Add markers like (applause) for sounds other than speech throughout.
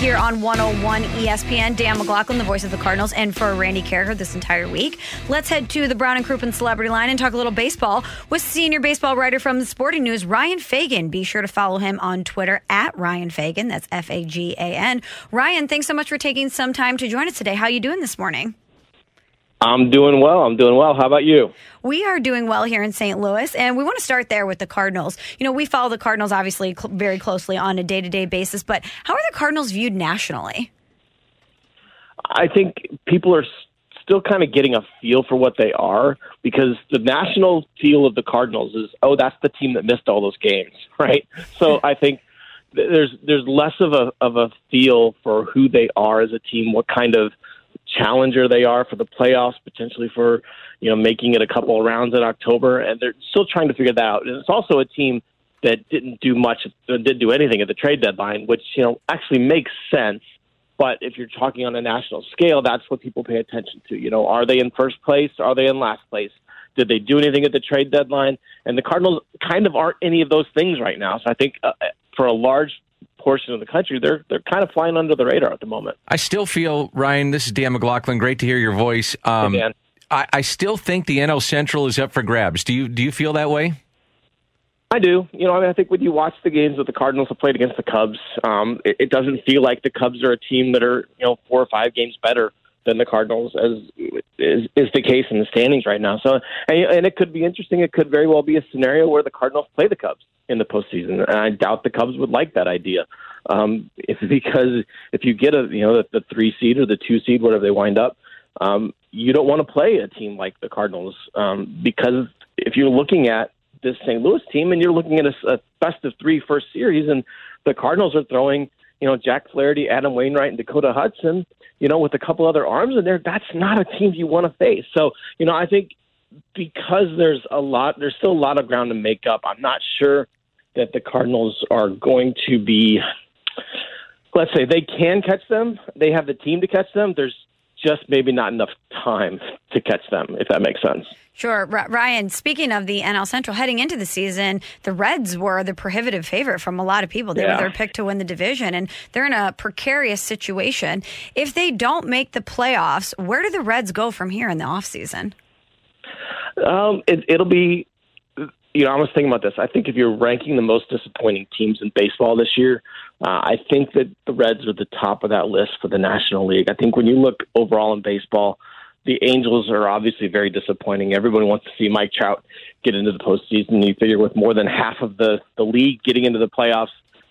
here on 101 ESPN. Dan McLaughlin, the voice of the Cardinals, and for Randy Karraker this entire week. Let's head to the Brown and Crouppen Celebrity Line and talk a little baseball with senior baseball writer from the Sporting News, Ryan Fagan. Be sure to follow him on Twitter at Ryan Fagan. That's F A G A N. Ryan, thanks so much for taking some time to join us today. How are you doing this morning? I'm doing well. I'm doing well. How about you? We are doing well here in St. Louis, and we want to start there with the Cardinals. You know, we follow the Cardinals obviously cl- very closely on a day to day basis, but how are the Cardinals viewed nationally? I think people are still kind of getting a feel for what they are because the national feel of the Cardinals is, oh, that's the team that missed all those games, (laughs) right? So I think th- there's there's less of a of a feel for who they are as a team, what kind of challenger they are for the playoffs, potentially for you know making it a couple of rounds in October, and they're still trying to figure that out. And it's also a team that didn't do much, uh, didn't do anything at the trade deadline, which you know actually makes sense. But if you're talking on a national scale, that's what people pay attention to. You know, are they in first place? Are they in last place? Did they do anything at the trade deadline? And the Cardinals kind of aren't any of those things right now. So I think uh, for a large portion of the country, they're they're kind of flying under the radar at the moment. I still feel, Ryan, this is Dan McLaughlin. Great to hear your voice. Um, Hey, Dan. I, I still think the NL Central is up for grabs. Do you do you feel that way? I do. You know, I, mean, I think when you watch the games that the Cardinals have played against the Cubs, um, it, it doesn't feel like the Cubs are a team that are you know four or five games better than the Cardinals, as is, is the case in the standings right now. So, and, and it could be interesting. It could very well be a scenario where the Cardinals play the Cubs in the postseason, and I doubt the Cubs would like that idea. Um, if (laughs) because if you get a you know the, the three seed or the two seed, whatever they wind up, um, you don't want to play a team like the Cardinals um, because if you're looking at this St. Louis team and you're looking at a, a best of three first series, and the Cardinals are throwing, you know, Jack Flaherty, Adam Wainwright, and Dakota Hudson, you know, with a couple other arms in there. That's not a team you want to face. So, you know, I think because there's a lot, there's still a lot of ground to make up. I'm not sure that the Cardinals are going to be. Let's say they can catch them. They have the team to catch them. There's just maybe not enough time to catch them, if that makes sense. Sure. R- Ryan, speaking of the NL Central, heading into the season, the Reds were the prohibitive favorite from a lot of people. They Yeah. were their pick to win the division, and they're in a precarious situation. If they don't make the playoffs, where do the Reds go from here in the offseason? Um, it, it'll be, you know, I was thinking about this. I think if you're ranking the most disappointing teams in baseball this year, uh, I think that the Reds are the top of that list for the National League. I think when you look overall in baseball, the Angels are obviously very disappointing. Everyone wants to see Mike Trout get into the postseason. You figure with more than half of the, the league getting into the playoffs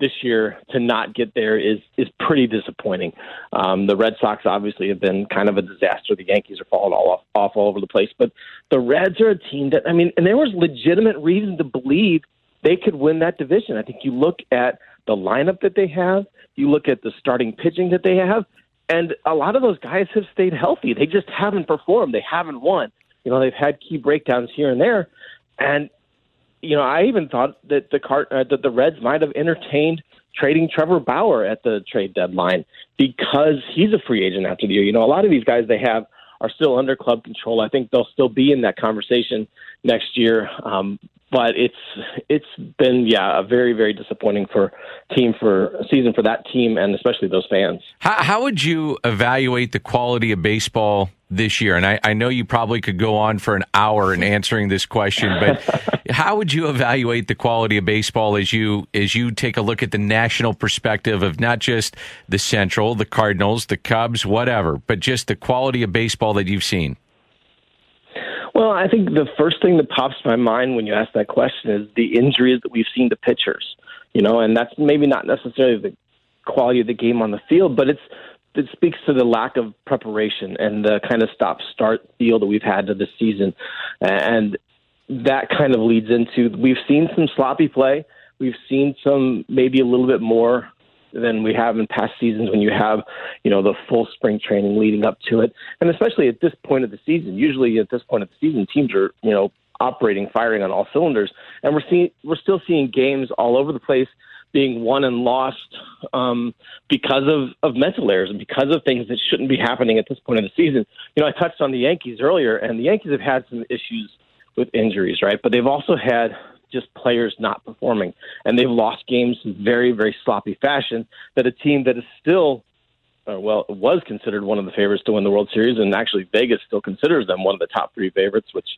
this year, to not get there is is pretty disappointing. Um, the Red Sox obviously have been kind of a disaster. The Yankees are falling all off, off all over the place, but the Reds are a team that I mean, and there was legitimate reason to believe they could win that division. I think you look at the lineup that they have, you look at the starting pitching that they have, and a lot of those guys have stayed healthy. They just haven't performed. They haven't won. You know, they've had key breakdowns here and there, and you know, I even thought that the Cart uh, that the Reds might have entertained trading Trevor Bauer at the trade deadline because he's a free agent after the year. You know, a lot of these guys they have are still under club control. I think they'll still be in that conversation next year. Um, but it's it's been yeah a very very disappointing for team for season for that team and especially those fans. How, how would you evaluate the quality of baseball this year? And I, I know you probably could go on for an hour in answering this question, but (laughs) how would you evaluate the quality of baseball as you as you take a look at the national perspective of not just the Central, the Cardinals, the Cubs, whatever, but just the quality of baseball that you've seen? Well, I think the first thing that pops to my mind when you ask that question is the injuries that we've seen to pitchers. You know, and that's maybe not necessarily the quality of the game on the field, but it's it speaks to the lack of preparation and the kind of stop start feel that we've had to this season. And that kind of leads into we've seen some sloppy play. We've seen some maybe a little bit more than we have in past seasons when you have, you know, the full spring training leading up to it. And especially at this point of the season, usually at this point of the season, teams are, you know, operating, firing on all cylinders. And we're seeing, we're still seeing games all over the place being won and lost um, because of, of mental errors and because of things that shouldn't be happening at this point of the season. You know, I touched on the Yankees earlier, and the Yankees have had some issues with injuries, right? But they've also had just players not performing, and they've lost games in very, very sloppy fashion. That a team that is still, uh, well, was considered one of the favorites to win the World Series, and actually Vegas still considers them one of the top three favorites, which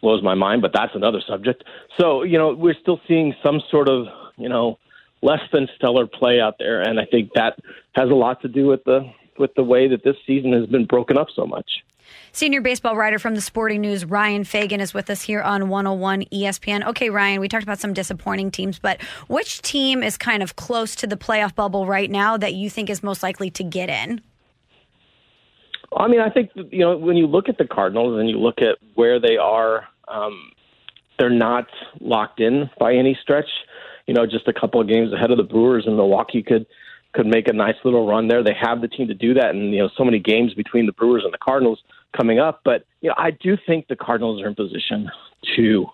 blows my mind. But that's another subject. So you know, we're still seeing some sort of you know less than stellar play out there, and I think that has a lot to do with the with the way that this season has been broken up so much. Senior baseball writer from the Sporting News, Ryan Fagan, is with us here on 101 ESPN. Okay, Ryan, we talked about some disappointing teams, but which team is kind of close to the playoff bubble right now that you think is most likely to get in? I mean, I think you know when you look at the Cardinals and you look at where they are, um, they're not locked in by any stretch. You know, just a couple of games ahead of the Brewers, and Milwaukee could could make a nice little run there. They have the team to do that, and you know, so many games between the Brewers and the Cardinals coming up. But you know, I do think the Cardinals are in position to,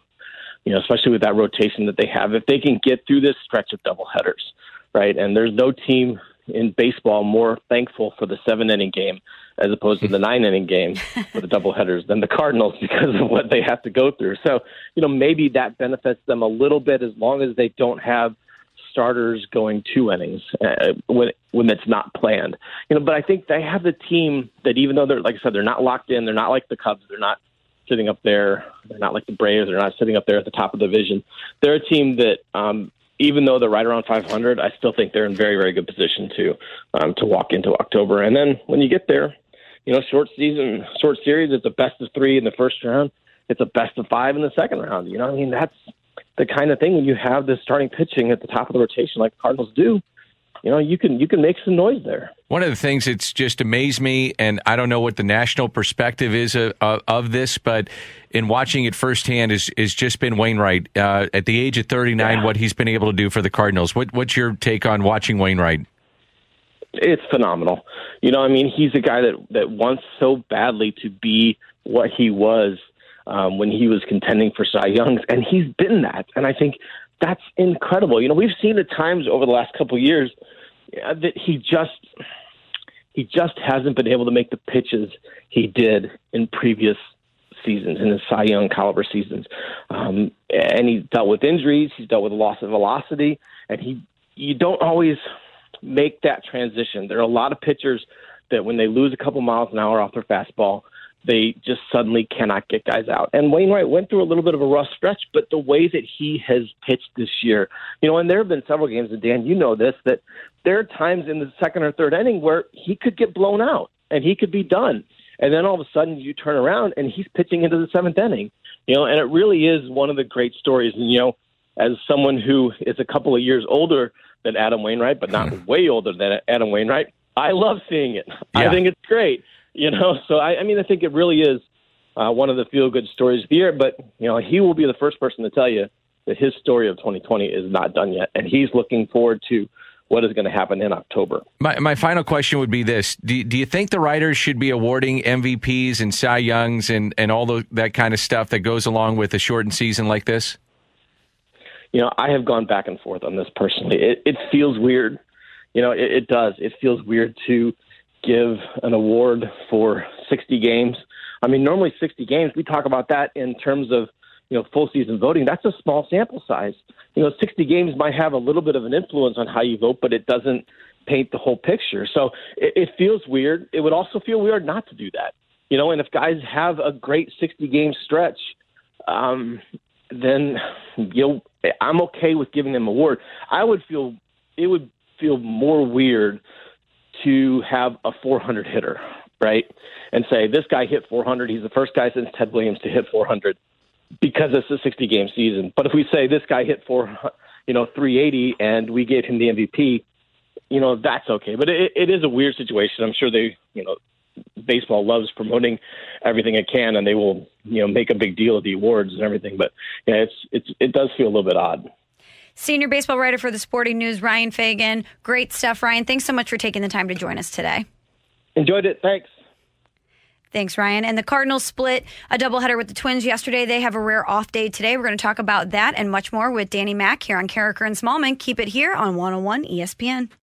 you know, especially with that rotation that they have, if they can get through this stretch of doubleheaders, right? And there's no team in baseball more thankful for the seven inning game as opposed to the (laughs) nine inning game for the doubleheaders than the Cardinals (laughs) because of what they have to go through. So, you know, maybe that benefits them a little bit as long as they don't have starters going two innings uh, when when it's not planned. You know, but I think they have the team that even though they're like I said, they're not locked in. They're not like the Cubs. They're not sitting up there. They're not like the Braves. They're not sitting up there at the top of the division. They're a team that. Um, even though they're right around 500, I still think they're in very, very good position to um, to walk into October. And then when you get there, you know, short season, short series, it's a best of three in the first round. It's a best of five in the second round. You know, I mean, that's the kind of thing when you have this starting pitching at the top of the rotation like the Cardinals do, you know, you can you can make some noise there. One of the things that's just amazed me, and I don't know what the national perspective is of, of this, but in watching it firsthand, is is just been Wainwright uh, at the age of thirty nine. Yeah. What he's been able to do for the Cardinals. What what's your take on watching Wainwright? It's phenomenal. You know, I mean, he's a guy that that wants so badly to be what he was um, when he was contending for Cy Youngs, and he's been that. And I think that's incredible. You know, we've seen at times over the last couple of years that he just he just hasn't been able to make the pitches he did in previous seasons, in his Cy Young caliber seasons. Um, and he's dealt with injuries, he's dealt with a loss of velocity, and he you don't always make that transition. There are a lot of pitchers that when they lose a couple miles an hour off their fastball, they just suddenly cannot get guys out. And Wainwright went through a little bit of a rough stretch, but the way that he has pitched this year, you know, and there have been several games, and Dan, you know this, that there are times in the second or third inning where he could get blown out and he could be done. And then all of a sudden you turn around and he's pitching into the seventh inning, you know, and it really is one of the great stories. And, you know, as someone who is a couple of years older than Adam Wainwright, but not (laughs) way older than Adam Wainwright, I love seeing it. Yeah. I think it's great. (laughs) You know, so I, I mean, I think it really is uh, one of the feel good stories of the year. But you know, he will be the first person to tell you that his story of 2020 is not done yet, and he's looking forward to what is going to happen in October. My, my final question would be this: do, do you think the writers should be awarding MVPs and Cy Youngs and and all the, that kind of stuff that goes along with a shortened season like this? You know, I have gone back and forth on this personally. It, it feels weird. You know, it, it does. It feels weird to give an award for 60 games. I mean, normally 60 games, we talk about that in terms of, you know, full season voting. That's a small sample size. You know, 60 games might have a little bit of an influence on how you vote, but it doesn't paint the whole picture. So it, it feels weird. It would also feel weird not to do that. You know, and if guys have a great 60 game stretch, um, then you know, I'm okay with giving them an award. I would feel it would feel more weird to have a 400 hitter, right? And say this guy hit 400. He's the first guy since Ted Williams to hit 400 because it's a 60 game season. But if we say this guy hit four, you know, 380 and we gave him the MVP, you know, that's okay. But it, it is a weird situation. I'm sure they, you know, baseball loves promoting everything it can, and they will, you know, make a big deal of the awards and everything. But yeah, it's it's it does feel a little bit odd. Senior baseball writer for the Sporting News, Ryan Fagan. Great stuff, Ryan. Thanks so much for taking the time to join us today. Enjoyed it. Thanks. Thanks, Ryan. And the Cardinals split a doubleheader with the Twins yesterday. They have a rare off day today. We're going to talk about that and much more with Danny Mack here on Karraker and Smallman. Keep it here on 101 ESPN.